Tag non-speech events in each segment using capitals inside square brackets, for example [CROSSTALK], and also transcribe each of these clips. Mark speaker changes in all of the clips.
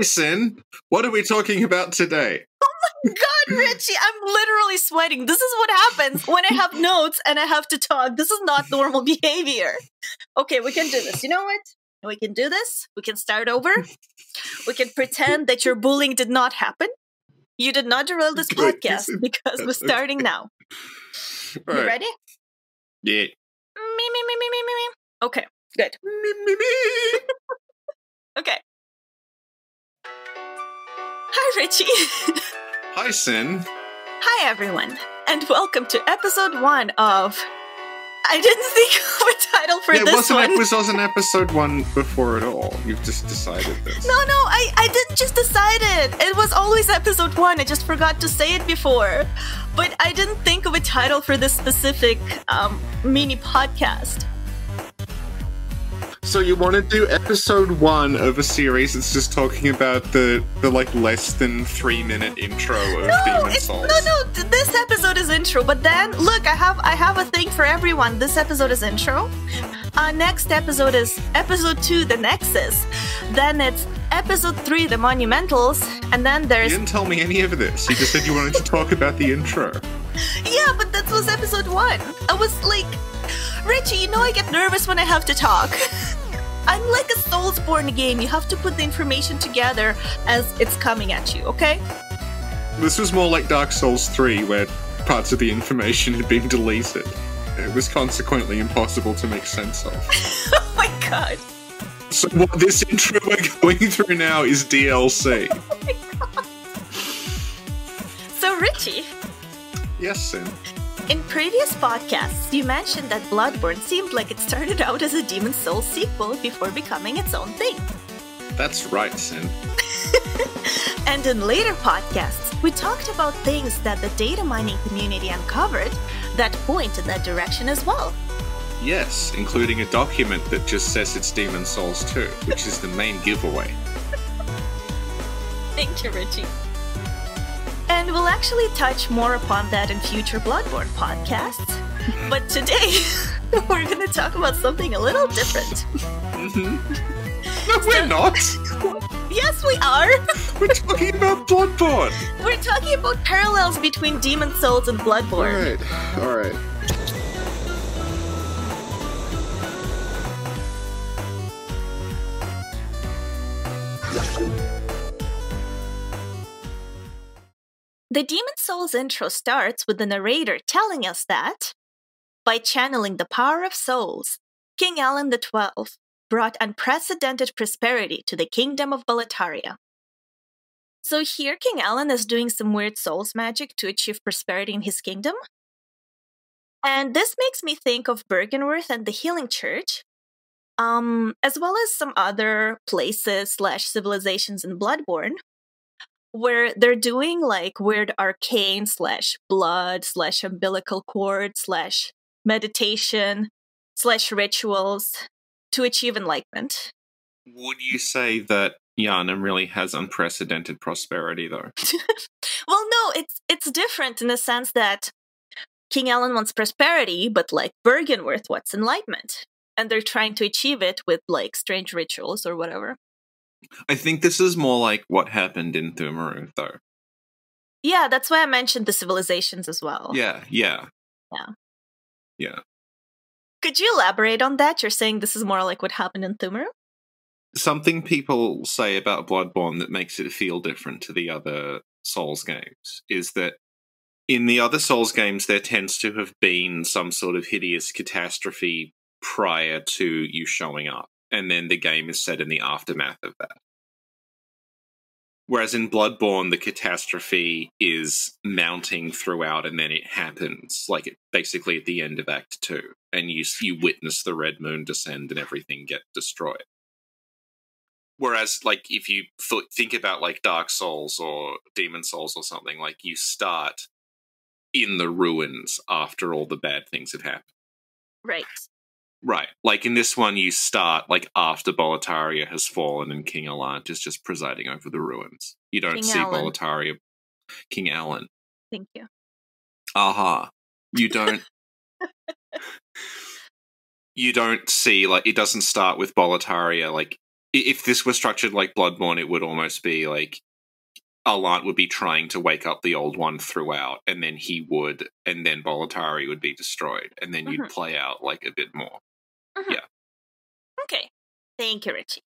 Speaker 1: Sin. What are we talking about today?
Speaker 2: Oh my god, Richie, I'm literally sweating. This is what happens when I have [LAUGHS] notes and I have to talk. This is not normal [LAUGHS] behavior. Okay, we can do this. You know what? We can do this. We can start over. We can pretend that your bullying did not happen. You did not derail this
Speaker 1: Good.
Speaker 2: podcast [LAUGHS] because we're starting now. You
Speaker 1: Right.
Speaker 2: ready?
Speaker 1: Yeah.
Speaker 2: Me, me, me, me, me, me, me. Okay, good.
Speaker 1: Me, me, me.
Speaker 2: Okay. Hi, Richie. [LAUGHS]
Speaker 1: Hi, Sin.
Speaker 2: Hi, everyone, and welcome to episode one of. I didn't think [LAUGHS] of a title for
Speaker 1: Yeah, it
Speaker 2: this
Speaker 1: wasn't,
Speaker 2: one.
Speaker 1: it was, wasn't episode one before at all. You've just decided this.
Speaker 2: No, no, I, I didn't just decide it. It was always episode one. I just forgot to say it before. But I didn't think of a title for this specific um, mini podcast.
Speaker 1: So you want to do episode one of a series that's just talking about the the like less than three minute intro of
Speaker 2: No,
Speaker 1: Demon Souls?
Speaker 2: no, no. th- This episode is intro, but then look, I have I have a thing for everyone. This episode is intro. Our next episode is episode two, the Nexus. Then it's episode three, the Monumentals, and then there's.
Speaker 1: You didn't tell me any of this. You just said you wanted to talk about the intro.
Speaker 2: Yeah, but that was episode one. I was like, Richie, you know I get nervous when I have to talk. [LAUGHS] I'm like a Soulsborne game. You have to put the information together as it's coming at you, okay?
Speaker 1: This was more like Dark Souls 3, where parts of the information had been deleted. It was consequently impossible to make sense of. [LAUGHS]
Speaker 2: Oh my god.
Speaker 1: So what this intro we're going through now is DLC. [LAUGHS]
Speaker 2: Oh so, Richie,
Speaker 1: Yes, Sin.
Speaker 2: in previous podcasts, you mentioned that Bloodborne seemed like it started out as a Demon Souls sequel before becoming its own thing.
Speaker 1: That's right, Sin. [LAUGHS]
Speaker 2: And in later podcasts, we talked about things that the data mining community uncovered that point in that direction as well.
Speaker 1: Yes, including a document that just says it's Demon Souls 2, which is the main giveaway. [LAUGHS]
Speaker 2: Thank you, Richie. And we'll actually touch more upon that in future Bloodborne podcasts. But today, [LAUGHS] we're going to talk about something a little different.
Speaker 1: Mm-hmm. [LAUGHS] No, we're not!
Speaker 2: Yes, we are! [LAUGHS]
Speaker 1: We're talking about Bloodborne!
Speaker 2: We're talking about parallels between Demon Souls and Bloodborne.
Speaker 1: Alright, alright.
Speaker 2: The Demon Souls intro starts with the narrator telling us that, by channeling the power of souls, King Alan XII brought unprecedented prosperity to the kingdom of Boletaria. So here, King Alan is doing some weird souls magic to achieve prosperity in his kingdom. And this makes me think of Byrgenwerth and the Healing Church, um, as well as some other places slash civilizations in Bloodborne where they're doing like weird arcane slash blood slash umbilical cord slash meditation slash rituals to achieve enlightenment.
Speaker 1: Would you say that Yharnam really has unprecedented prosperity, though? [LAUGHS]
Speaker 2: Well, no, it's it's different in the sense that King Alan wants prosperity, but like Byrgenwerth wants enlightenment. And they're trying to achieve it with like strange rituals or whatever.
Speaker 1: I think this is more like what happened in Pthumeru, though.
Speaker 2: Yeah, that's why I mentioned the civilizations as well.
Speaker 1: Yeah, yeah.
Speaker 2: Yeah.
Speaker 1: Yeah.
Speaker 2: Could you elaborate on that? You're saying this is more like what happened in Pthumeru?
Speaker 1: Something people say about Bloodborne that makes it feel different to the other Souls games is that in the other Souls games, there tends to have been some sort of hideous catastrophe prior to you showing up, and then the game is set in the aftermath of that. Whereas in Bloodborne, the catastrophe is mounting throughout, and then it happens, like it, basically at the end of Act Two, and you you witness the Red Moon descend and everything get destroyed. Whereas, like, if you th- think about like Dark Souls or Demon Souls or something, like you start in the ruins after all the bad things have happened.
Speaker 2: Right.
Speaker 1: Right. Like in this one, you start like after Boletaria has fallen and King Allant is just presiding over the ruins. You don't
Speaker 2: King
Speaker 1: see
Speaker 2: Alan.
Speaker 1: Boletaria, King Alan.
Speaker 2: Thank you.
Speaker 1: Aha. You don't. [LAUGHS] you don't see like it doesn't start with Boletaria like if this were structured like Bloodborne, it would almost be like Allant would be trying to wake up the old one throughout, and then he would, and then Boletaria would be destroyed, and then you'd
Speaker 2: Mhm.
Speaker 1: play out like a bit more.
Speaker 2: Okay. Thank you, Richie.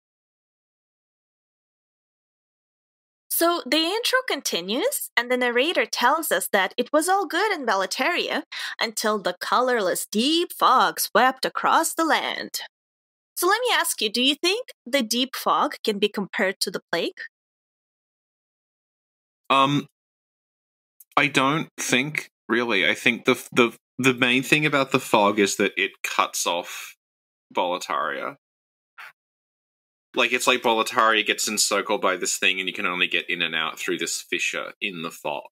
Speaker 2: So the intro continues, and the narrator tells us that it was all good in Boletaria until the colorless deep fog swept across the land. So let me ask you do you think the deep fog can be compared to the plague?
Speaker 1: Um, I don't think really. I think the the the main thing about the fog is that it cuts off Boletaria. Like it's like Boletaria gets encircled by this thing, and you can only get in and out through this fissure in the fog.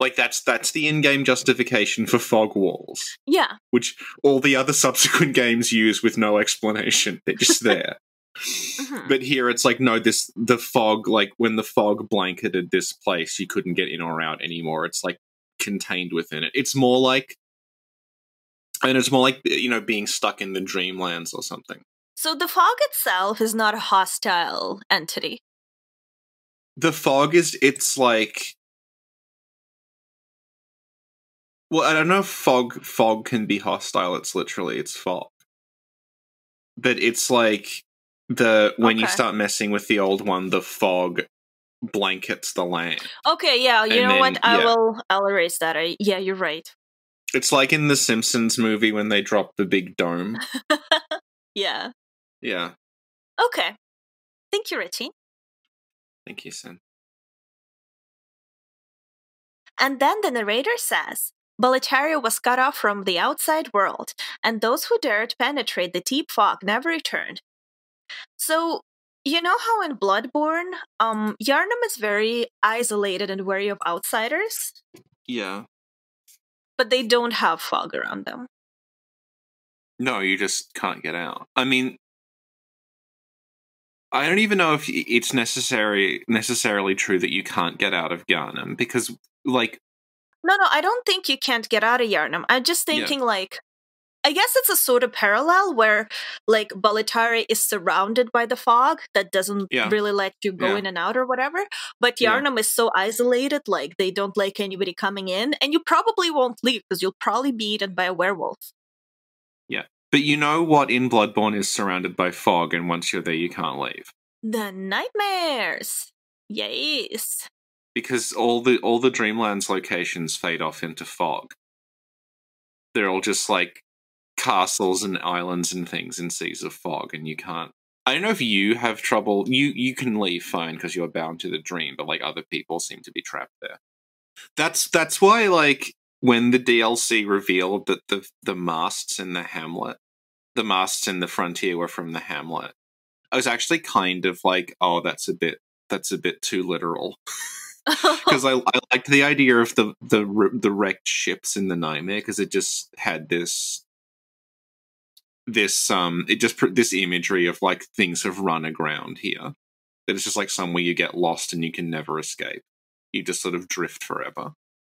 Speaker 1: Like that's that's the in-game justification for fog walls,
Speaker 2: Yeah.
Speaker 1: which all the other subsequent games use with no explanation. They're just [LAUGHS] there.
Speaker 2: Mhm.
Speaker 1: But here it's like no, this the fog like when the fog blanketed this place, you couldn't get in or out anymore. It's like contained within it. It's more like and it's more like you know being stuck in the dreamlands or something.
Speaker 2: So the fog itself is not a hostile entity.
Speaker 1: The fog is it's like well, I don't know if fog fog can be hostile. It's literally it's fog, but it's like the when you start messing with the old one, the fog blankets the land.
Speaker 2: Okay, yeah, you
Speaker 1: And
Speaker 2: know what? I
Speaker 1: yeah.
Speaker 2: will I'll erase that. I, yeah, you're right.
Speaker 1: It's like in the Simpsons movie when they drop the big dome. [LAUGHS]
Speaker 2: Yeah.
Speaker 1: Yeah.
Speaker 2: Okay. Thank you, Richie.
Speaker 1: Thank you, Sin.
Speaker 2: And then the narrator says Boletaria was cut off from the outside world, and those who dared penetrate the deep fog never returned. So, you know how in Bloodborne, um, Yharnam is very isolated and wary of outsiders,
Speaker 1: Yeah.
Speaker 2: But they don't have fog around them.
Speaker 1: No, you just can't get out. I mean, I don't even know if it's necessary necessarily true that you can't get out of Yharnam because, like,
Speaker 2: No, no, I don't think you can't get out of Yharnam. I'm just
Speaker 1: Yeah.
Speaker 2: thinking, like, I guess it's a sort of parallel where, like, Boletaria is surrounded by the fog that doesn't
Speaker 1: Yeah.
Speaker 2: really let you go
Speaker 1: Yeah.
Speaker 2: in and out or whatever. But
Speaker 1: Yeah.
Speaker 2: Yharnam is so isolated, like, they don't like anybody coming in, and you probably won't leave because you'll probably be eaten by a werewolf. Yeah.
Speaker 1: But you know what in Bloodborne is surrounded by fog, and once you're there, you can't leave
Speaker 2: The nightmares! Yes.
Speaker 1: because all the all the Dreamlands locations fade off into fog. They're all just like castles and islands and things in seas of fog, and you can't. I don't know if you have trouble. You you can leave fine because you're bound to the dream, but like other people seem to be trapped there. That's that's why like when the DLC revealed that the the masts in the hamlet, the masts in the frontier were from the hamlet. I was actually kind of like, oh, that's a bit that's a bit too literal [LAUGHS] because I, I liked the idea of the the the wrecked ships in the nightmare because it just had this this um it just pr- this imagery of like things have run aground here that it's just like somewhere you get lost and you can never escape you just sort of drift forever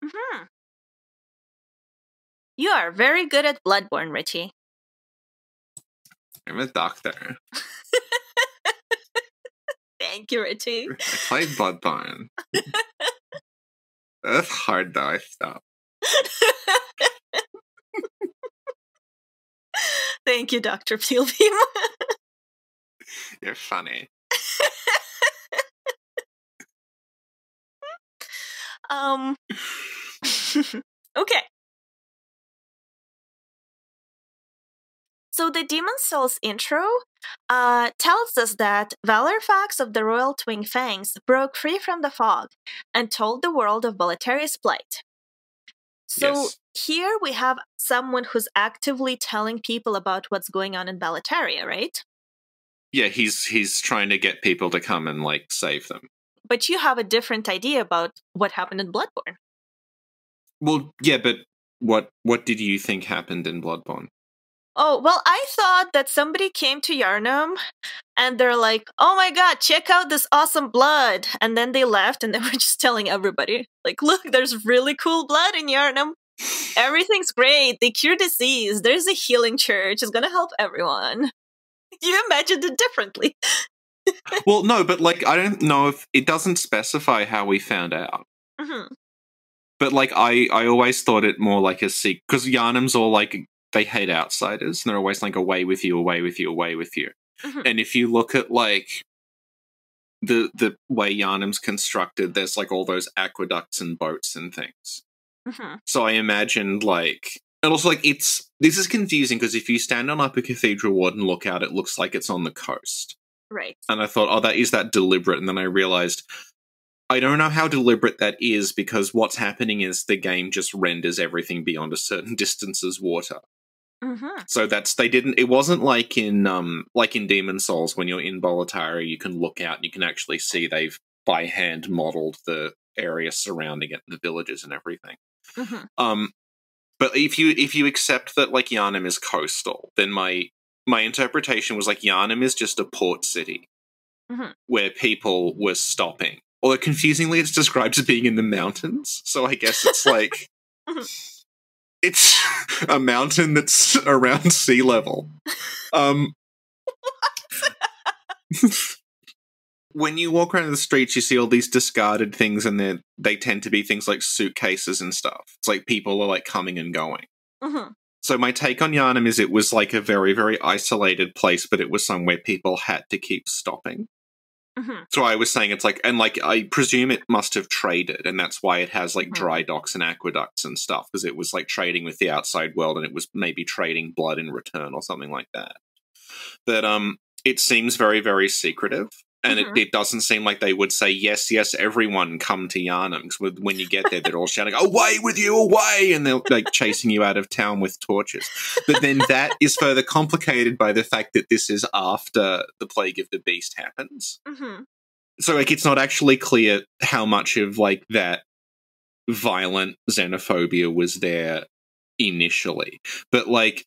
Speaker 2: Mhm. You are very good at Bloodborne, Richie.
Speaker 1: i'm a doctor [LAUGHS]
Speaker 2: Thank you, Richie. [LAUGHS]
Speaker 1: i played bloodborne [LAUGHS] that's hard though i stopped
Speaker 2: Thank you, Dr. Peelbeam.
Speaker 1: you're funny [LAUGHS]
Speaker 2: um [LAUGHS] Okay. So the Demon Souls intro uh, tells us that Vallarfax of the Royal Twin Fangs broke free from the fog and told the world of Boletaria's plight. So
Speaker 1: Yes.
Speaker 2: here we have someone who's actively telling people about what's going on in Boletaria, right?
Speaker 1: yeah he's he's trying to get people to come and like save them
Speaker 2: But you have a different idea about what happened in Bloodborne.
Speaker 1: well yeah but what what did you think happened in bloodborne
Speaker 2: Oh, well, I thought that somebody came to Yharnam and they're like, oh my god, check out this awesome blood. And then they left and they [LAUGHS] were just telling everybody, like, look, there's really cool blood in Yharnam. Everything's great. They cure disease. There's a healing church. It's going to help everyone. [LAUGHS] you imagined it differently. [LAUGHS]
Speaker 1: well, no, but like I don't know if it doesn't specify how we found out.
Speaker 2: Mm-hmm.
Speaker 1: But like I, I always thought it more like a secret because Yharnam's all like they hate outsiders and they're always like away with you, away with you, away with you.
Speaker 2: Mm-hmm.
Speaker 1: And if you look at like the the way Yharnam's constructed, there's like all those aqueducts and boats and things.
Speaker 2: Mm-hmm.
Speaker 1: So I imagined like and also like it's this is confusing because if you stand on Upper Cathedral Ward and look out, it looks like it's on the coast.
Speaker 2: Right.
Speaker 1: And I thought, oh, that is that deliberate. And then I realized I don't know how deliberate that is because what's happening is the game just renders everything beyond a certain [LAUGHS] distance as water.
Speaker 2: Mm-hmm.
Speaker 1: So that's they didn't. It wasn't like in um like in Demon Souls when you're in Boletaria, you can look out and you can actually see they've by hand modeled the area surrounding it, the villages and everything.
Speaker 2: Mm-hmm.
Speaker 1: Um, but if you if you accept that like Yharnam is coastal, then my my interpretation was like Yharnam is just a port city
Speaker 2: Mhm.
Speaker 1: where people were stopping. Although confusingly, it's described as being in the mountains. So I guess it's like [LAUGHS] it's a mountain that's around sea level. Um, [LAUGHS] when you walk around the streets, you see all these discarded things, and they they tend to be things like suitcases and stuff. It's like people are like coming and going.
Speaker 2: Mm-hmm.
Speaker 1: So my take on Yharnam is it was like a very very isolated place, but it was somewhere people had to keep stopping.
Speaker 2: Mm-hmm.
Speaker 1: So I was saying it's like, and like I presume it must have traded, and that's why it has like
Speaker 2: Mhm.
Speaker 1: dry docks and aqueducts and stuff, because it was like trading with the outside world, and it was maybe trading blood in return or something like that. But um, it seems very very secretive, and
Speaker 2: Mhm.
Speaker 1: it, it doesn't seem like they would say yes, yes, everyone come to Yharnam. Because when you get there, they're all shouting "Away with you, away!" and they're like chasing you out of town with torches. But then that [LAUGHS] is further complicated by the fact that this is after the plague of the beast happens
Speaker 2: Mm-hmm.
Speaker 1: so like it's not actually clear how much of like that violent xenophobia was there initially but like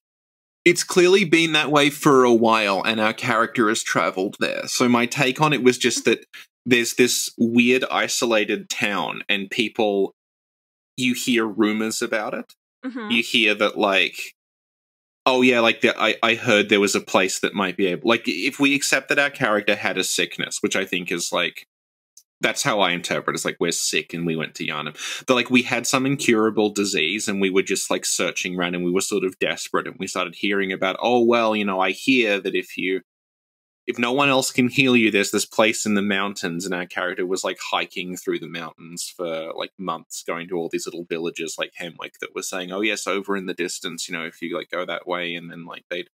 Speaker 1: it's clearly been that way for a while and our character has traveled there so my take on it was just that there's this weird isolated town and people you hear rumors about it
Speaker 2: Mm-hmm.
Speaker 1: you hear that like oh yeah like the, I, I heard there was a place that might be able like if we accept that our character had a sickness which i think is like that's how i interpret it. it's like we're sick and we went to Yharnam. but like we had some incurable disease and we were just like searching around and we were sort of desperate and we started hearing about oh well you know i hear that if you if no one else can heal you, there's this place in the mountains, and our character was like hiking through the mountains for like months, going to all these little villages like Hemwick that were saying, "Oh yes, over in the distance, you know, if you like go that way," and then like they'd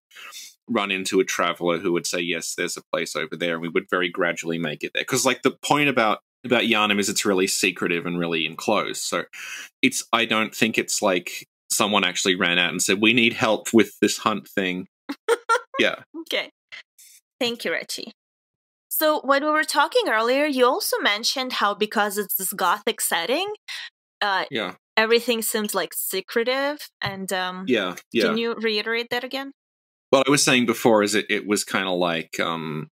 Speaker 1: run into a traveler who would say, "Yes, there's a place over there," and we would very gradually make it there. Because like the point about about Yharnam is it's really secretive and really enclosed, so it's I don't think it's like someone actually ran out and said, "We need help with this hunt thing." [LAUGHS] yeah.
Speaker 2: Okay. Thank you, Richie. So, when we were talking earlier, you also mentioned how because it's this gothic setting, uh,
Speaker 1: Yeah.
Speaker 2: everything seems like secretive. And um,
Speaker 1: Yeah. Yeah.
Speaker 2: can you reiterate that again?
Speaker 1: What I was saying before is it, it was kind of like um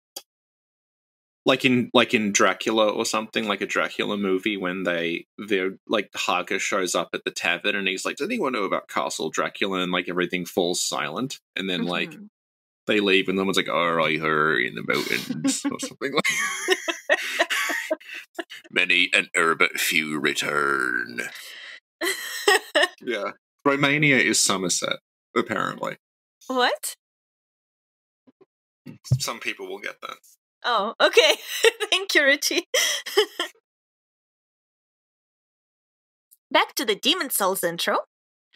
Speaker 1: like in like in Dracula or something like a Dracula movie when they they're like Harker shows up at the tavern and he's like does anyone know about Castle Dracula? And like everything falls silent. And then like
Speaker 2: Mhm.
Speaker 1: they leave and someone's like oh I heard in the mountains? or [LAUGHS] something like [LAUGHS] many an herb but few return. [LAUGHS] Yeah. Romania is Somerset apparently.
Speaker 2: What?
Speaker 1: Some people will get that
Speaker 2: Oh, okay. [LAUGHS] Thank you, Richie. [LAUGHS] Back to the Demon Souls intro.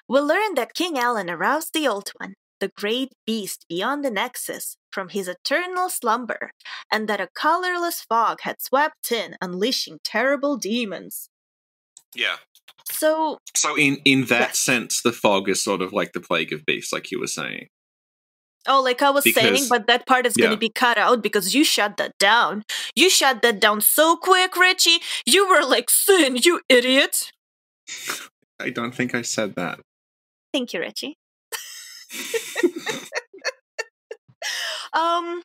Speaker 2: We learn that King Alan aroused the Old One, the great beast beyond the Nexus, from his eternal slumber, and that a colorless fog had swept in, unleashing terrible demons.
Speaker 1: yeah
Speaker 2: So,
Speaker 1: So in in that
Speaker 2: Yes.
Speaker 1: sense, the fog is sort of like the plague of beasts, like you were saying.
Speaker 2: Oh, like I was saying, but that part is going to be cut out because you shut that down. You shut that down so quick, Richie. You were like, Sin, you idiot.
Speaker 1: I don't think I said that.
Speaker 2: Thank you, Richie. [LAUGHS] um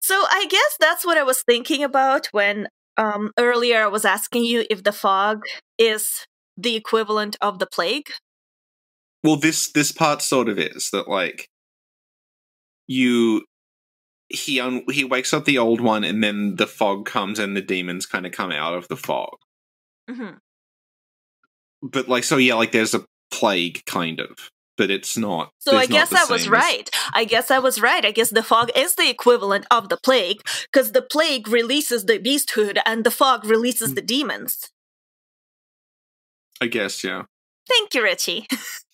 Speaker 2: so I guess that's what I was thinking about when um earlier I was asking you if the fog is the equivalent of the plague.
Speaker 1: Well, this this part sort of is that like you he un- he wakes up the old one, and then the fog comes, and the demons kind of come out of the fog.
Speaker 2: hmm
Speaker 1: But like, so yeah, like there's a plague, kind of, but it's not.
Speaker 2: So I guess I was
Speaker 1: same as-
Speaker 2: right. I guess I was right. I guess the fog is the equivalent of the plague because the plague releases the beasthood and the fog releases
Speaker 1: Hmm.
Speaker 2: the demons.
Speaker 1: I guess, yeah.
Speaker 2: Thank you, Richie.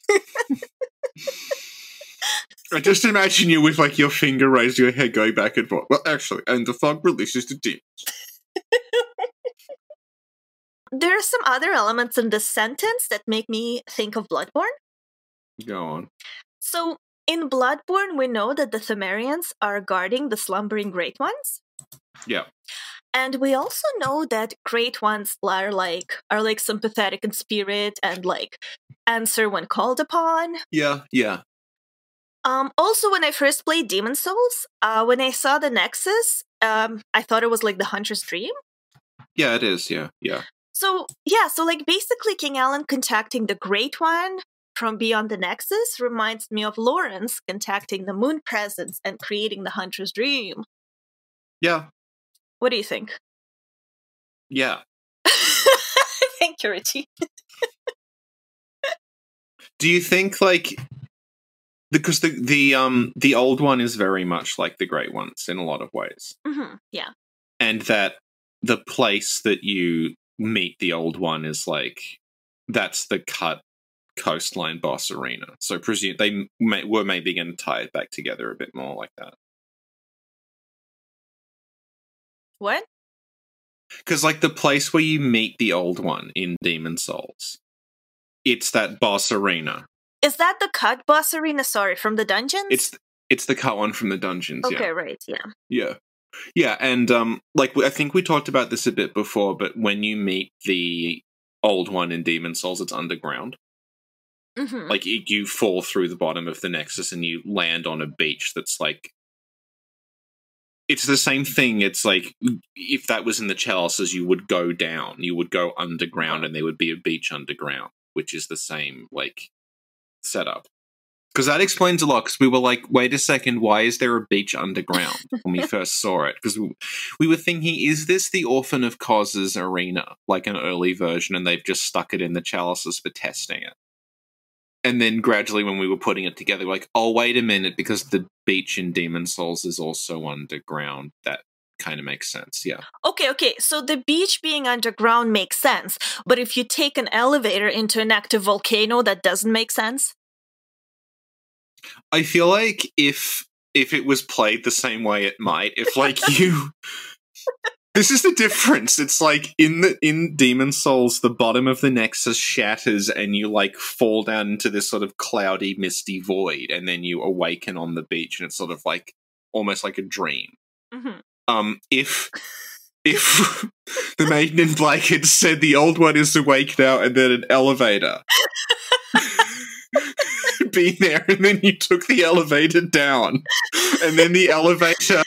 Speaker 2: [LAUGHS]
Speaker 1: I just imagine you with like your finger raised, your head going back and forth. Well, actually, and the fog releases the demons.
Speaker 2: There are some other elements in this sentence that make me think of Bloodborne.
Speaker 1: Go on.
Speaker 2: So, in Bloodborne, we know that the Pthumerians are guarding the slumbering Great Ones.
Speaker 1: Yeah.
Speaker 2: And we also know that Great Ones are like are like sympathetic in spirit and like answer when called upon.
Speaker 1: Yeah, yeah.
Speaker 2: Um, also, when I first played Demon Souls, uh, when I saw the Nexus, um, I thought it was like the Hunter's Dream.
Speaker 1: Yeah, it is. Yeah, yeah.
Speaker 2: So yeah, so like basically King Alan contacting the Great One from beyond the Nexus reminds me of Laurence contacting the Moon Presence and creating the Hunter's Dream.
Speaker 1: Yeah,
Speaker 2: What do you think?
Speaker 1: yeah. [LAUGHS]
Speaker 2: Thank you, Richie.
Speaker 1: Do you think like because the the um the old one is very much like the great ones in a lot of ways,
Speaker 2: hmm Yeah.
Speaker 1: and that the place that you meet the old one is like that's the cut coastline boss arena. So presume they may, were maybe going to tie it back together a bit more like that.
Speaker 2: What?
Speaker 1: Because, like, the place where you meet the old one in Demon Souls, it's that boss arena.
Speaker 2: Is that the cut boss arena? Sorry, from the dungeons?
Speaker 1: It's it's the cut one from the dungeons.
Speaker 2: okay,
Speaker 1: Yeah,
Speaker 2: right, yeah.
Speaker 1: yeah, yeah. And um, like I think we talked about this a bit before, but when you meet the old one in Demon Souls, it's underground.
Speaker 2: hmm
Speaker 1: Like you, you fall through the bottom of the Nexus and you land on a beach that's like. It's the same thing. It's like if that was in the chalices, you would go down, you would go underground, and there would be a beach underground, which is the same like setup. Because that explains a lot. Because we were like, wait a second, why is there a beach underground [LAUGHS] when we first saw it? Because we, we were thinking, is this the Orphan of Kos arena, like an early version, and they've just stuck it in the chalices for testing it? And then gradually, when we were putting it together, like, oh, wait a minute, because the beach in Demon Souls is also underground. That kind of makes sense. Yeah.
Speaker 2: Okay, okay. So the beach being underground makes sense, but if you take an elevator into an active volcano, that doesn't make sense.
Speaker 1: I feel like if if it was played the same way it might, if like [LAUGHS] you This is the difference. It's like in the in Demon Souls, the bottom of the Nexus shatters and you like fall down into this sort of cloudy, misty void, and then you awaken on the beach and it's sort of like almost like a dream.
Speaker 2: hmm
Speaker 1: Um if if [LAUGHS] the maiden in black had said the old one is awake now and then an elevator. [LAUGHS] Be there and then you took the elevator down. And then the elevator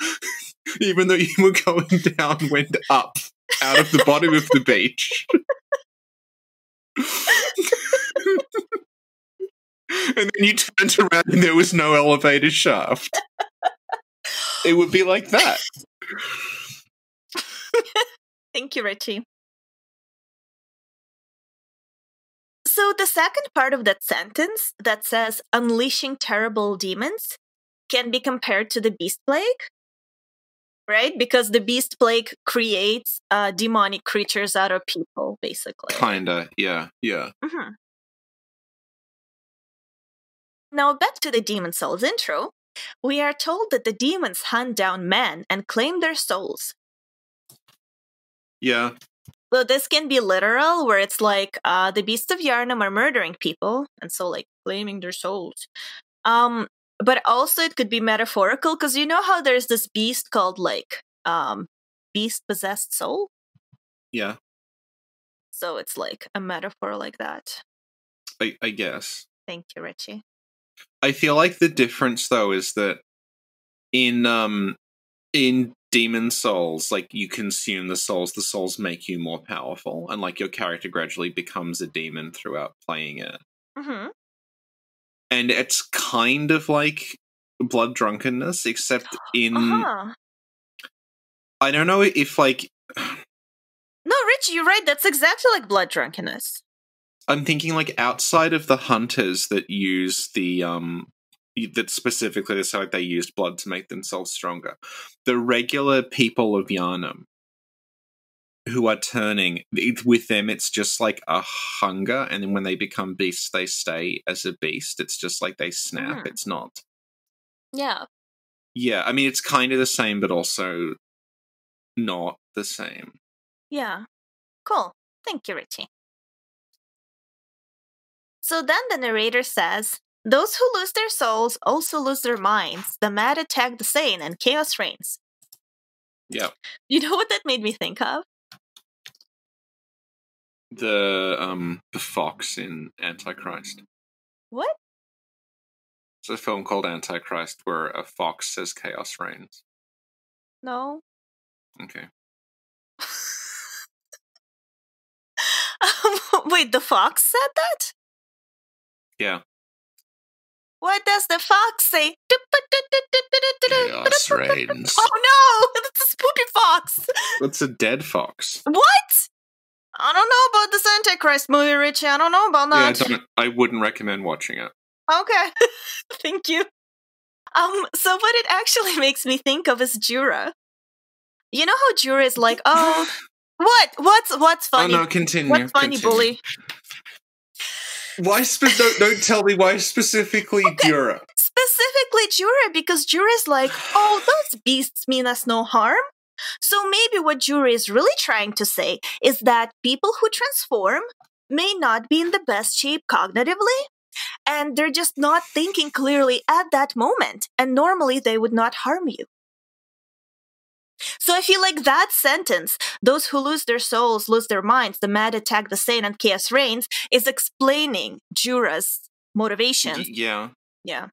Speaker 1: [LAUGHS] even though you were going down went up out of the bottom of the beach. And then you turned around and there was no elevator shaft. It would be like that [LAUGHS]
Speaker 2: Thank you, Richie. So, the second part of that sentence that says unleashing terrible demons can be compared to the beast plague, right? Because the beast plague creates uh, demonic creatures out of people, basically.
Speaker 1: kinda yeah yeah
Speaker 2: Mhm. Now, back to the Demon Souls intro. We are told that the demons hunt down men and claim their souls.
Speaker 1: Yeah
Speaker 2: So this can be literal, where it's like uh, the beasts of Yharnam are murdering people, and so like claiming their souls. Um, but also it could be metaphorical because you know how there's this beast called like um, beast possessed soul.
Speaker 1: yeah
Speaker 2: So it's like a metaphor like that.
Speaker 1: I, I guess
Speaker 2: Thank you, Richie.
Speaker 1: I feel like the difference though is that in um in Demon Souls, like you consume the souls, the souls make you more powerful, and like your character gradually becomes a demon throughout playing it.
Speaker 2: hmm
Speaker 1: And it's kind of like blood drunkenness, except in
Speaker 2: Uh-huh.
Speaker 1: I don't know if like
Speaker 2: No, Richie, you're right. That's exactly like blood drunkenness.
Speaker 1: I'm thinking like outside of the hunters that use the um that specifically it's like they used blood to make themselves stronger. The regular people of Yharnam who are turning it, with them it's just like a hunger and then when they become beasts they stay as a beast. It's just like they snap.
Speaker 2: Mm.
Speaker 1: It's not.
Speaker 2: Yeah.
Speaker 1: Yeah, I mean it's kind of the same but also not the same.
Speaker 2: Yeah. Cool. Thank you, Richie. So then the narrator says, Those who lose their souls also lose their minds. The mad attack the sane and chaos reigns.
Speaker 1: Yeah. [LAUGHS]
Speaker 2: You know what that made me think of?
Speaker 1: The um the fox in Antichrist.
Speaker 2: What?
Speaker 1: It's a film called Antichrist where a fox says chaos reigns.
Speaker 2: No.
Speaker 1: Okay. [LAUGHS]
Speaker 2: Um, Wait, the fox said that?
Speaker 1: Yeah.
Speaker 2: What does the fox say?
Speaker 1: Chaos reigns.
Speaker 2: Oh no! [LAUGHS] That's a spooky fox!
Speaker 1: That's a dead fox.
Speaker 2: What? I don't know about this Antichrist movie, Richie. I don't know about
Speaker 1: Yeah, I
Speaker 2: that.
Speaker 1: don't I wouldn't recommend watching it.
Speaker 2: Okay. [LAUGHS] Thank you. Um, so what it actually [LAUGHS] makes me think of is Djura. You know how Djura is like, oh, what? What's what's funny?
Speaker 1: Oh no, continue.
Speaker 2: what's funny,
Speaker 1: continue.
Speaker 2: bully?
Speaker 1: Why spe- don't, don't tell me why specifically Djura?
Speaker 2: Specifically Djura, because Djura is like, oh, those beasts mean us no harm. So maybe what Djura is really trying to say is that people who transform may not be in the best shape cognitively, and they're just not thinking clearly at that moment, and normally they would not harm you. So I feel like that sentence, those who lose their souls lose their minds, the mad attack the sane and chaos reigns, is explaining Djura's motivations.
Speaker 1: Y- yeah.
Speaker 2: Yeah.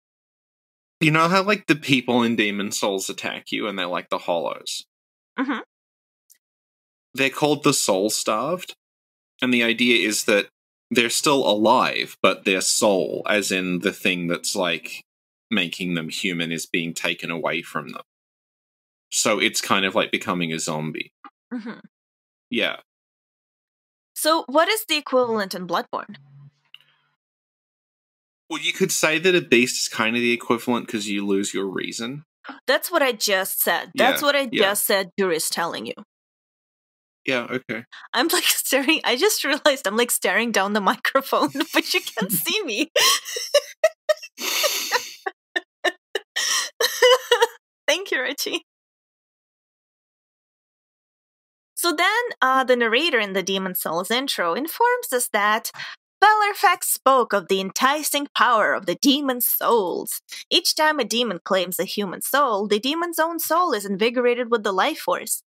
Speaker 1: You know how like the people in Demon Souls attack you and they're like the hollows?
Speaker 2: Mhm.
Speaker 1: They're called the soul starved. And the idea is that they're still alive, but their soul, as in the thing that's like making them human, is being taken away from them. So it's kind of like becoming a zombie.
Speaker 2: hmm
Speaker 1: Yeah.
Speaker 2: So, what is the equivalent in Bloodborne?
Speaker 1: Well, you could say that a beast is kind of the equivalent because you lose your reason.
Speaker 2: That's what I just said. That's
Speaker 1: Yeah,
Speaker 2: what I
Speaker 1: yeah.
Speaker 2: just said. Djura is telling you.
Speaker 1: Yeah, okay.
Speaker 2: I'm like [LAUGHS] staring. I just realized I'm like staring down the [LAUGHS] microphone, but you can't [LAUGHS] see me. Thank you, Richie. So then, uh, the narrator in the Demon Souls intro informs us that Vallarfax spoke of the enticing power of the demon souls. Each time a demon claims a human soul, the demon's own soul is invigorated with the life force.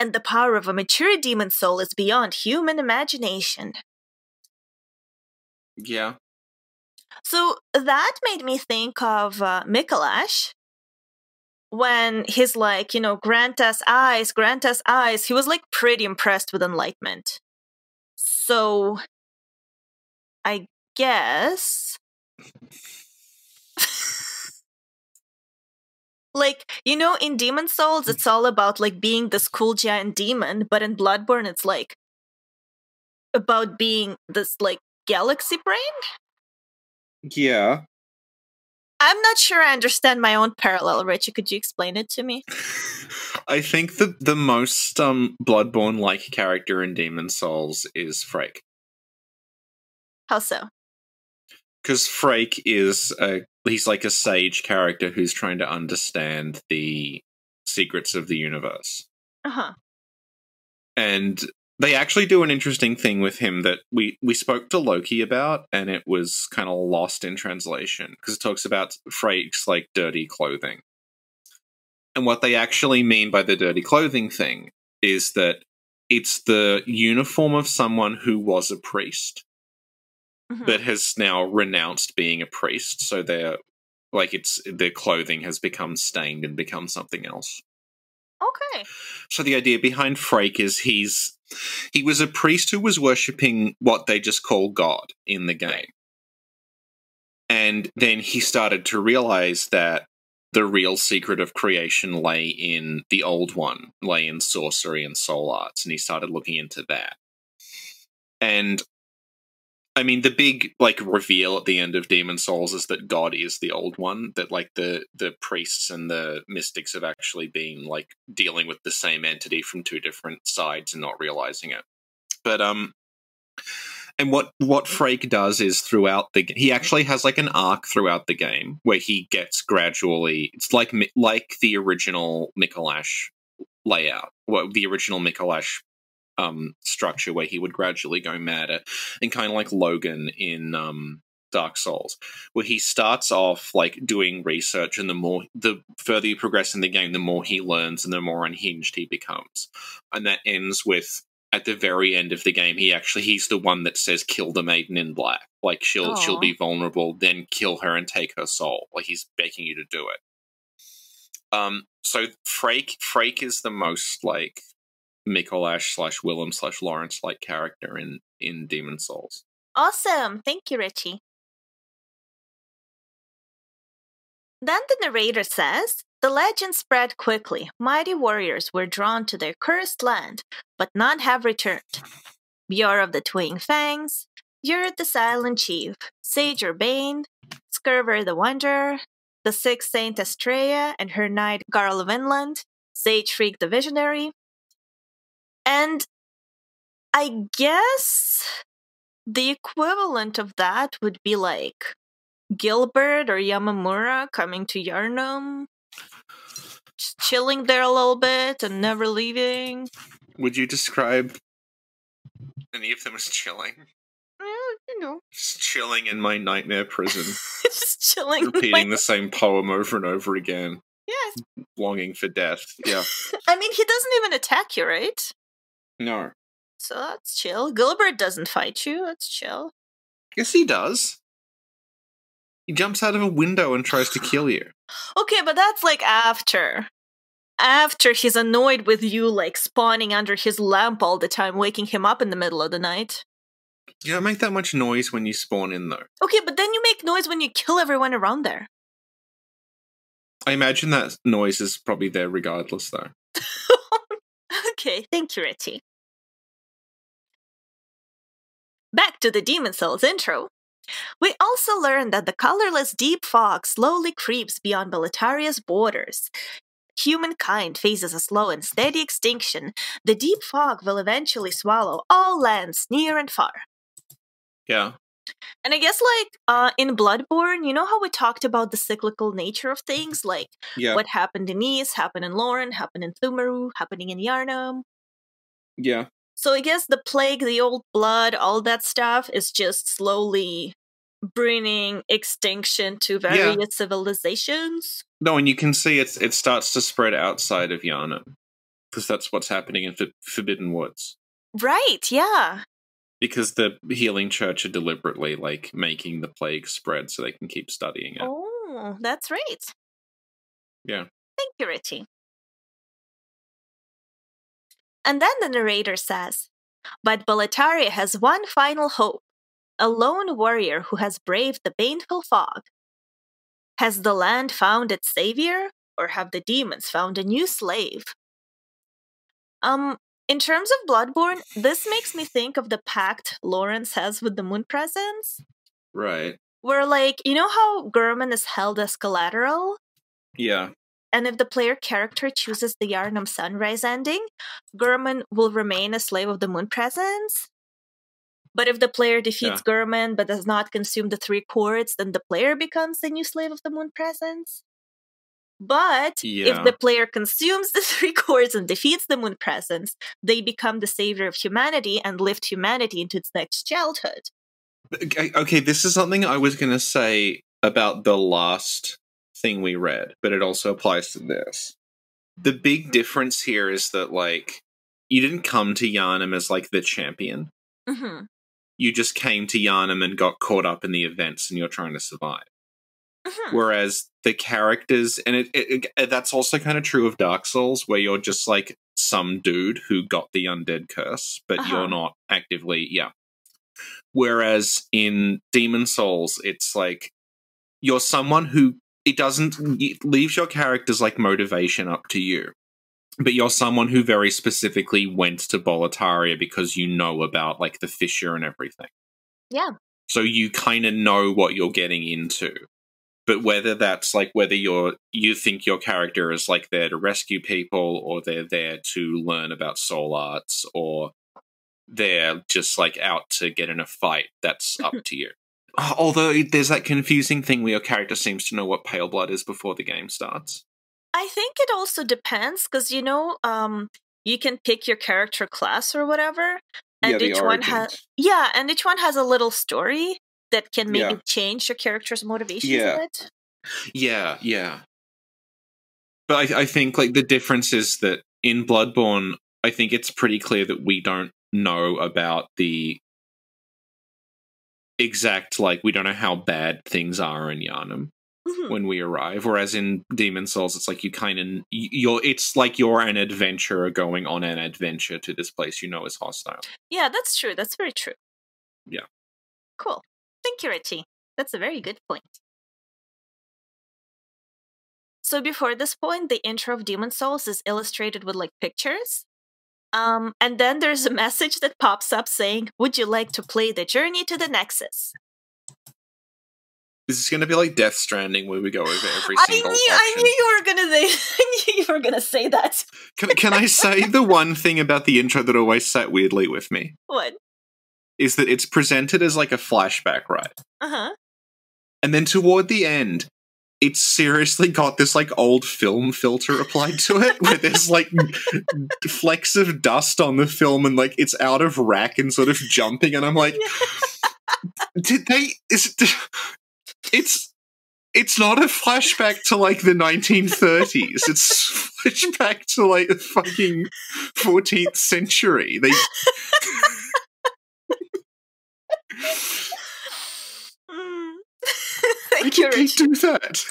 Speaker 2: And the power of a mature demon soul is beyond human imagination.
Speaker 1: Yeah.
Speaker 2: So that made me think of uh, Micolash when he's like, you know, grant us eyes, grant us eyes. He was like pretty impressed with enlightenment. So I guess. like, you know, in Demon Souls, it's all about like being this cool giant demon, but in Bloodborne, it's like about being this like galaxy brain.
Speaker 1: Yeah.
Speaker 2: I'm not sure I understand my own parallel, Richie. Could you explain it to me? [LAUGHS]
Speaker 1: I think the the most um Bloodborne like character in Demon Souls is Freke.
Speaker 2: How so?
Speaker 1: Because Freke is a he's like a sage character who's trying to understand the secrets of the universe.
Speaker 2: Uh huh.
Speaker 1: And they actually do an interesting thing with him that we we spoke to Loki about and it was kind of lost in translation because it talks about Freke's like dirty clothing. And what they actually mean by the dirty clothing thing is that it's the uniform of someone who was a priest
Speaker 2: Mhm.
Speaker 1: but has now renounced being a priest so their like it's their clothing has become stained and become something else
Speaker 2: Okay.
Speaker 1: so the idea behind Freke is he's he was a priest who was worshipping what they just call God in the game. And then he started to realize that the real secret of creation lay in the old one, lay in sorcery and soul arts, and he started looking into that. And I mean, the big like reveal at the end of Demon Souls is that God is the old one. That like the the priests and the mystics have actually been like dealing with the same entity from two different sides and not realizing it. But um, and what what Freke does is throughout the he actually has like an arc throughout the game where he gets gradually. It's like like the original Micolash layout, well, the original Micolash um, structure where he would gradually go madder, and kind of like Logan in um, Dark Souls, where he starts off like doing research, and the more the further you progress in the game, the more he learns, and the more unhinged he becomes, and that ends with at the very end of the game, he actually he's the one that says kill the maiden in black. Like she'll Aww. she'll be vulnerable, then kill her and take her soul. Like he's begging you to do it. Um, so Freke Freke is the most like Micolash slash Willem slash Laurence like character in in Demon Souls.
Speaker 2: Awesome. Thank you, Richie. Then the narrator says The legend spread quickly. Mighty warriors were drawn to their cursed land, but none have returned. Bior of the Twin Fangs, Yurt the Silent Chief, Sage Urbain, Scirvir the Wanderer, the Sixth Saint Astraea and her knight Garl Vinland, Sage Freke the Visionary, and I guess the equivalent of that would be like Gilbert or Yamamura coming to Yharnam, just chilling there a little bit and never leaving.
Speaker 1: Would you describe any of them as chilling?
Speaker 2: Eh, you know,
Speaker 1: just chilling in my nightmare prison, [LAUGHS]
Speaker 2: just chilling,
Speaker 1: repeating the same poem over and over again.
Speaker 2: Yeah,
Speaker 1: longing for death. Yeah. [LAUGHS]
Speaker 2: I mean, he doesn't even attack you, right?
Speaker 1: No.
Speaker 2: So that's chill. Gilbert doesn't fight you. That's chill.
Speaker 1: Yes, he does. He jumps out of a window and tries to kill you. [SIGHS]
Speaker 2: Okay, but that's like after. After he's annoyed with you, like spawning under his lamp all the time, waking him up in the middle of the night.
Speaker 1: You don't make that much noise when you spawn in, though.
Speaker 2: Okay, but then you make noise when you kill everyone around there.
Speaker 1: I imagine that noise is probably there regardless, though. [LAUGHS]
Speaker 2: okay, thank you, Richie. Back to the Demon Souls intro. We also learn that the colorless deep fog slowly creeps beyond Boletaria's borders. Humankind faces a slow and steady extinction. The deep fog will eventually swallow all lands near and far.
Speaker 1: Yeah.
Speaker 2: And I guess like uh in Bloodborne, you know how we talked about the cyclical nature of things, like
Speaker 1: yeah.
Speaker 2: what happened in Isz, happened in Loran, happened in Pthumeru, happening in Yharnam.
Speaker 1: Yeah.
Speaker 2: So I guess the plague, the old blood, all that stuff is just slowly bringing extinction to various yeah. civilizations.
Speaker 1: No, and you can see it it starts to spread outside of Yana because that's what's happening in Forbidden Woods.
Speaker 2: Right, yeah.
Speaker 1: Because the healing church are deliberately like making the plague spread so they can keep studying it.
Speaker 2: Oh, that's right.
Speaker 1: Yeah.
Speaker 2: Thank you, Richie. And then the narrator says, But Boletaria has one final hope a lone warrior who has braved the baneful fog. Has the land found its savior, or have the demons found a new slave? Um, in terms of Bloodborne, this makes me think of the pact Laurence has with the Moon Presence.
Speaker 1: Right.
Speaker 2: Where, like, you know how Gehrman is held as collateral?
Speaker 1: Yeah.
Speaker 2: And if the player character chooses the Yharnam Sunrise ending, Gehrman will remain a slave of the Moon Presence. But if the player defeats yeah. Gehrman but does not consume the three cords, then the player becomes the new slave of the Moon Presence. But yeah. if the player consumes the [LAUGHS] three cords and defeats the Moon Presence, they become the savior of humanity and lift humanity into its next childhood.
Speaker 1: Okay, this is something I was going to say about the last thing we read, but it also applies to this. The big difference here is that, like, you didn't come to Yharnam as, like, the champion.
Speaker 2: Mm-hmm.
Speaker 1: You just came to Yharnam and got caught up in the events and you're trying to survive.
Speaker 2: Mm-hmm.
Speaker 1: Whereas the characters, and it, it, it, that's also kind of true of Dark Souls, where you're just like some dude who got the undead curse, but uh-huh. you're not actively, yeah. Whereas in Demon Souls, it's like you're someone who it doesn't it leaves your character's like motivation up to you. But you're someone who very specifically went to Boletaria because you know about like the fissure and everything.
Speaker 2: Yeah.
Speaker 1: So you kind of know what you're getting into. But whether that's like whether you're you think your character is like there to rescue people or they're there to learn about soul arts or they're just like out to get in a fight, that's up [LAUGHS] to you. Although there's that confusing thing where your character seems to know what pale blood is before the game starts.
Speaker 2: I think it also depends because you know, um, you can pick your character class or whatever, and
Speaker 1: yeah,
Speaker 2: each one has yeah, and each one has a little story that can maybe
Speaker 1: Yeah.
Speaker 2: change your character's motivations
Speaker 1: Yeah.
Speaker 2: a bit.
Speaker 1: Yeah, yeah. But I, I think like the difference is that in Bloodborne, I think it's pretty clear that we don't know about the exact like we don't know how bad things are in Yharnam
Speaker 2: Mhm.
Speaker 1: when we arrive. Whereas in Demon Souls, it's like you kind of you're. It's like you're an adventurer going on an adventure to this place you know is hostile.
Speaker 2: Yeah, that's true. That's very true.
Speaker 1: Yeah.
Speaker 2: Cool. Thank you, Richie. That's a very good point. So before this point, the intro of Demon Souls is illustrated with like pictures. Um, and then there's a message that pops up saying, Would you like to play the journey to the Nexus?
Speaker 1: This is going to be like Death Stranding, where we go over every
Speaker 2: I
Speaker 1: single
Speaker 2: knew I knew you were gonna say [LAUGHS] I knew you were gonna say that.
Speaker 1: Can, can I say the one thing about the intro that always sat weirdly with me? [LAUGHS]
Speaker 2: What?
Speaker 1: is that it's presented as like a flashback, right?
Speaker 2: Uh-huh.
Speaker 1: And then toward the end, it's seriously got this like old film filter applied to it where there's like flecks of dust on the film and like it's out of rack and sort of jumping and I'm like [LAUGHS] did they is it, it's it's not a flashback to like the 1930s. It's flashback to like the fucking 14th century. They
Speaker 2: Mm.
Speaker 1: Why
Speaker 2: Thank you,
Speaker 1: did they do that?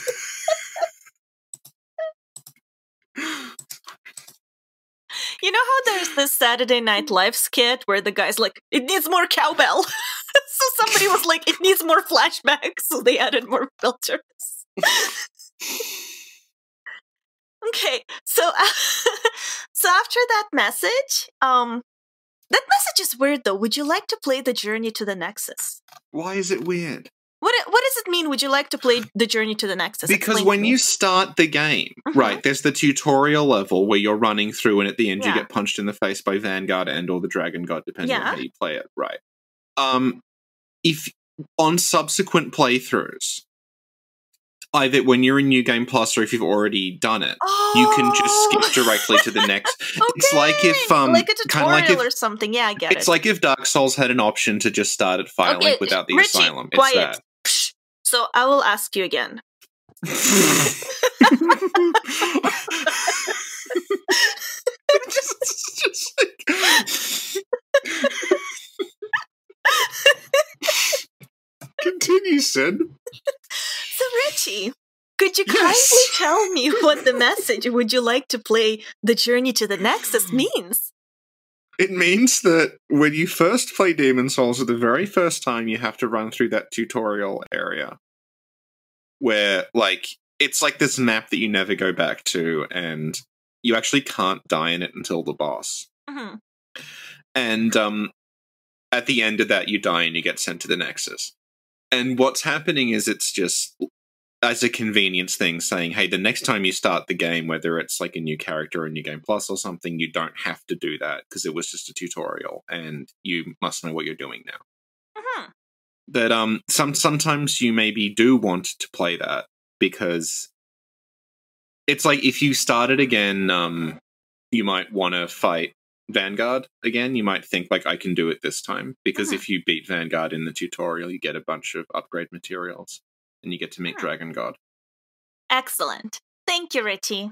Speaker 2: You know how there's this Saturday Night Live skit where the guy's like, it needs more cowbell. [LAUGHS] so somebody was like, it needs more flashbacks, so they added more filters. okay, so [LAUGHS] so after that message, um, that message is weird though. Would you like to play the Journey to the Nexus?
Speaker 1: Why is it weird?
Speaker 2: What what does it mean? Would you like to play the Journey to the Nexus?
Speaker 1: Because when you start the game,
Speaker 2: Mhm.
Speaker 1: right, there's the tutorial level where you're running through, and at the end you get punched in the face by Vanguard and or the Dragon God, depending on how you play it, right? Um, if on subsequent playthroughs, either when you're in New Game Plus or if you've already done it, you can just
Speaker 2: Oh.
Speaker 1: skip directly to the next. [LAUGHS] It's like if, um,
Speaker 2: like a
Speaker 1: kinda like
Speaker 2: tutorial
Speaker 1: if-
Speaker 2: or something. Yeah, I get
Speaker 1: It's
Speaker 2: it.
Speaker 1: like if Dark Souls had an option to just start at Firelink
Speaker 2: Okay,
Speaker 1: without the
Speaker 2: Richie,
Speaker 1: Asylum. It's
Speaker 2: quiet.
Speaker 1: that.
Speaker 2: So I will ask you again.
Speaker 1: just, just like... Continue, Sid.
Speaker 2: So Richie, could you kindly
Speaker 1: Yes.
Speaker 2: tell me what the message "Would you like to play the Journey to the Nexus" means?
Speaker 1: It means that when you first play Demon Souls, for the very first time, you have to run through that tutorial area where, like, it's like this map that you never go back to, and you actually can't die in it until the boss.
Speaker 2: Mhm.
Speaker 1: And um, at the end of that, you die and you get sent to the Nexus. And what's happening is it's just as a convenience thing saying, hey, the next time you start the game, whether it's like a new character or a new game plus or something, you don't have to do that because it was just a tutorial and you must know what you're doing now.
Speaker 2: Mhm.
Speaker 1: But um, some sometimes you maybe do want to play that because it's like if you started again, um, you might want to fight Vanguard again. You might think like I can do it this time because
Speaker 2: Mhm.
Speaker 1: if you beat Vanguard in the tutorial, you get a bunch of upgrade materials and you get to meet. Dragon God.
Speaker 2: Excellent. Thank you, Richie.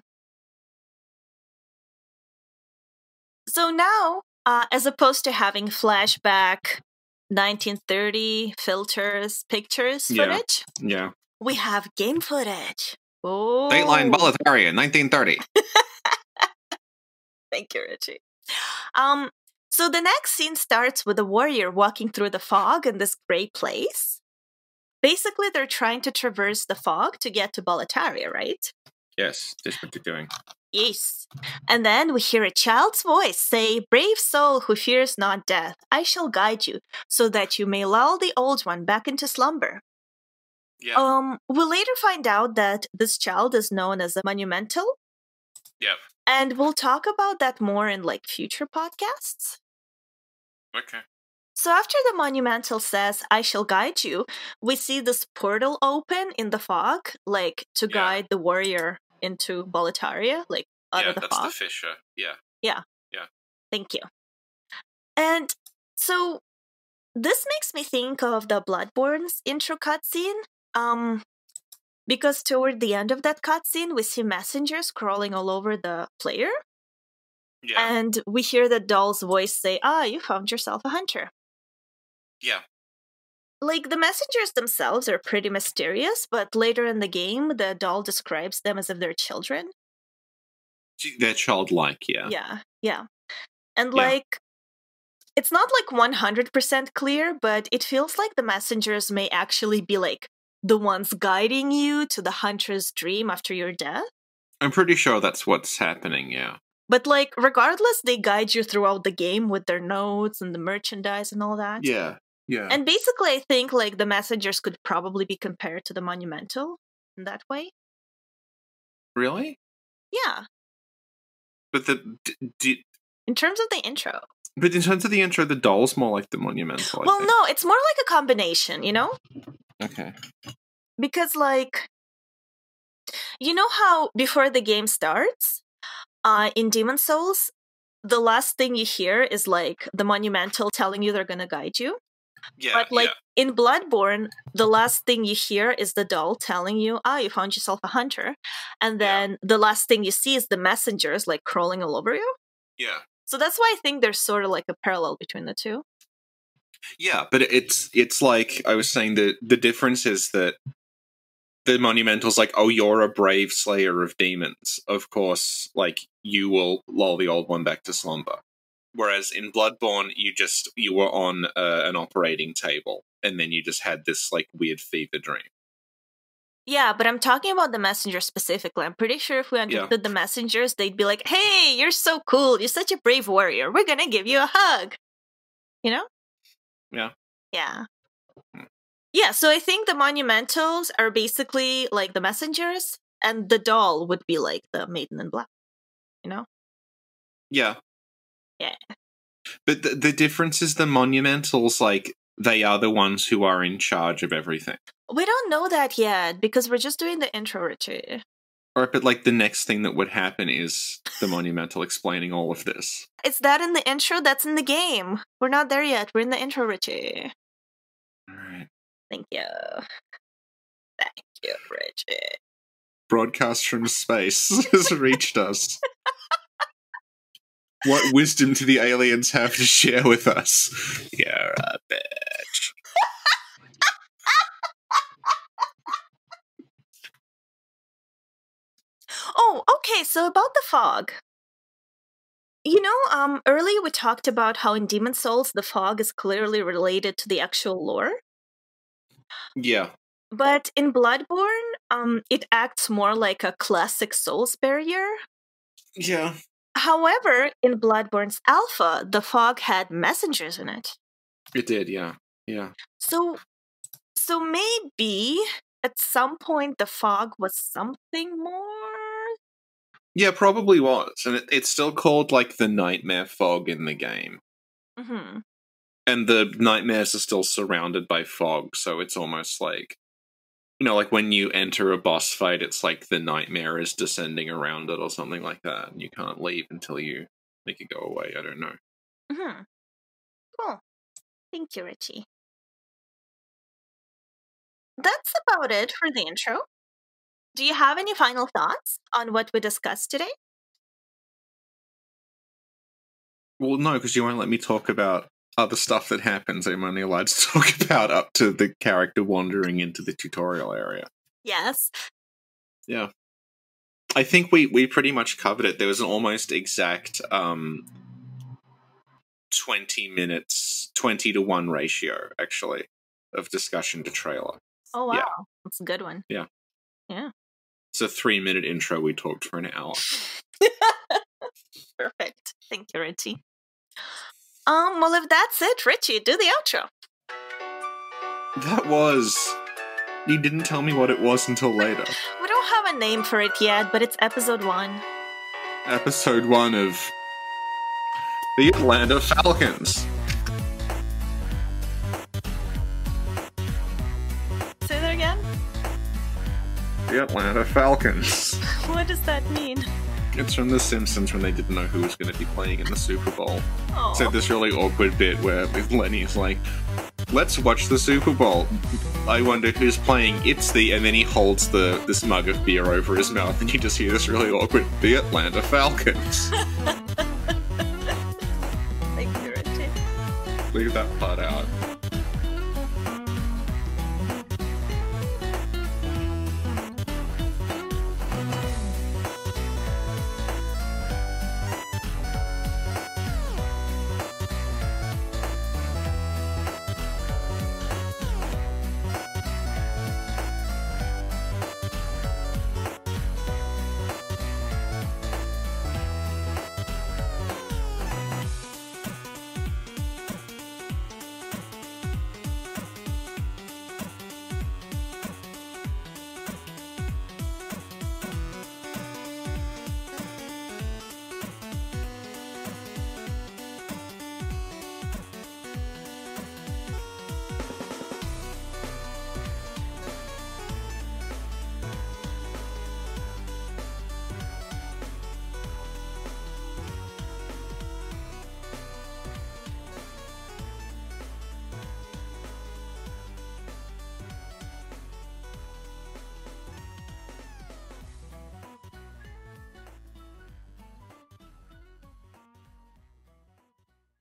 Speaker 2: So now, uh, as opposed to having flashback 1930 filters, pictures footage,
Speaker 1: Yeah,
Speaker 2: we have game footage. Oh,
Speaker 1: Dateline Boletaria, 1930. [LAUGHS]
Speaker 2: Thank you, Richie. Um, so the next scene starts with a warrior walking through the fog in this gray place. Basically they're trying to traverse the fog to get to Boletaria, right?
Speaker 1: Yes, that's what they're doing.
Speaker 2: Yes. And then we hear a child's voice say, Brave soul who fears not death, I shall guide you, so that you may lull the old one back into slumber.
Speaker 1: Yeah.
Speaker 2: Um, we'll later find out that this child is known as a monumental,
Speaker 1: Yep.
Speaker 2: and we'll talk about that more in like future podcasts.
Speaker 1: Okay.
Speaker 2: So after the monumental says, I shall guide you, we see this portal open in the fog, like to
Speaker 1: Yeah.
Speaker 2: guide the warrior into Boletaria, like out
Speaker 1: yeah,
Speaker 2: of the
Speaker 1: that's
Speaker 2: fog.
Speaker 1: the fissure. Yeah. Yeah. Yeah.
Speaker 2: Thank you. And so this makes me think of the Bloodborne's intro cutscene. Um because toward the end of that cutscene we see messengers crawling all over the player
Speaker 1: Yeah.
Speaker 2: and we hear the doll's voice say, Ah, you found yourself a hunter.
Speaker 1: Yeah.
Speaker 2: Like the messengers themselves are pretty mysterious, but later in the game the doll describes them as if they're children.
Speaker 1: They're childlike. Yeah.
Speaker 2: Yeah, yeah. And
Speaker 1: Yeah.
Speaker 2: like, it's not like 100% clear, but it feels like the messengers may actually be like the ones guiding you to the hunter's dream after your death.
Speaker 1: I'm pretty sure that's what's happening. Yeah.
Speaker 2: But like, regardless, they guide you throughout the game with their notes and the merchandise and all that.
Speaker 1: Yeah. Yeah.
Speaker 2: And basically, I think like the messengers could probably be compared to the monumental in that way.
Speaker 1: really?
Speaker 2: Yeah,
Speaker 1: But the d- d-
Speaker 2: in terms of the intro.
Speaker 1: but in terms of the intro, the doll's more like the monumental.
Speaker 2: Well, no, it's more like a combination, you know?
Speaker 1: Okay.
Speaker 2: because like you know how before the game starts uh in demon souls the last thing you hear is like the monumental telling you they're gonna guide you
Speaker 1: Yeah.
Speaker 2: but like in bloodborne the last thing you hear is the doll telling you ah you found yourself a hunter and
Speaker 1: Yeah.
Speaker 2: then the last thing you see is the messengers like crawling all over you
Speaker 1: yeah. Yeah.
Speaker 2: so that's why i think there's sort of like a parallel between the two
Speaker 1: Yeah, but it's it's like I was saying that the difference is that the monumental's like, oh, you're a brave slayer of demons. Of course, like you will lull the old one back to slumber. Whereas in Bloodborne, you just you were on uh, an operating table, and then you just had this like weird fever dream.
Speaker 2: Yeah, but I'm talking about the messenger specifically. I'm pretty sure if we understood the messengers, they'd be like, "Hey, you're so cool. You're such a brave warrior. We're gonna give you a hug." You know?
Speaker 1: Yeah.
Speaker 2: Yeah.
Speaker 1: Hmm.
Speaker 2: Yeah. So I think the monumentals are basically like the messengers, and the doll would be like the maiden in black. You know?
Speaker 1: Yeah,
Speaker 2: Yeah.
Speaker 1: but the, the difference is the monumentals like they are the ones who are in charge of everything.
Speaker 2: We don't know that yet because we're just doing the intro, Richie.
Speaker 1: Or but like the next thing that would happen is the monumental explaining all of this.
Speaker 2: It's that in the intro that's in the game. We're not there yet. We're in the intro, Richie.
Speaker 1: All right.
Speaker 2: Thank you. Thank you, Richie.
Speaker 1: broadcast from space [LAUGHS] has reached us. What wisdom do the aliens have to share with us? You're a bitch.
Speaker 2: Oh, okay. So about the fog. You know, um, earlier we talked about how in Demon Souls the fog is clearly related to the actual lore,
Speaker 1: Yeah.
Speaker 2: but in Bloodborne, um, it acts more like a classic Souls barrier.
Speaker 1: Yeah.
Speaker 2: However, in Bloodborne's alpha, the fog had messengers in it.
Speaker 1: It did, yeah. Yeah.
Speaker 2: So, so maybe at some point the fog was something more.
Speaker 1: Yeah, probably was. And it, it's still called like the nightmare fog in the game.
Speaker 2: hmm
Speaker 1: And the nightmares are still surrounded by fog, so it's almost like you know, like when you enter a boss fight, it's like the nightmare is descending around it or something like that, and you can't leave until you make it go away. I don't know.
Speaker 2: Mm-hmm. Cool. Thank you, Richie. That's about it for the intro. Do you have any final thoughts on what we discussed today?
Speaker 1: Well, no, because you won't let me talk about other stuff that happens. I'm only allowed to [LAUGHS] talk about up to the character wandering into the tutorial area.
Speaker 2: Yes.
Speaker 1: Yeah. I think we, we pretty much covered it. There was an almost exact um, 20 minutes, 20 to 1 ratio, actually, of discussion to trailer.
Speaker 2: Oh wow,
Speaker 1: Yeah.
Speaker 2: that's a good one. Yeah. Yeah.
Speaker 1: It's a three minute intro. We talked for an hour. [LAUGHS]
Speaker 2: Perfect. Thank you, Richie. Um, well, if that's it, Richie, do the outro.
Speaker 1: That was. You didn't tell me what it was until later.
Speaker 2: We don't have a name for it yet, but it's episode one.
Speaker 1: Episode one of the Atlanta Falcons.
Speaker 2: Say that again.
Speaker 1: The Atlanta Falcons. [LAUGHS]
Speaker 2: What does that mean?
Speaker 1: It's from The Simpsons when they didn't know who was going to be playing in the Super Bowl.
Speaker 2: Oh,
Speaker 1: So this really awkward bit where Lenny's like, "Let's watch the Super Bowl. I wonder who's playing. It's the..." And then he holds the this mug of beer over his mouth, and you just hear this really awkward, "The Atlanta Falcons."
Speaker 2: thank you, Richie.
Speaker 1: Leave that part out.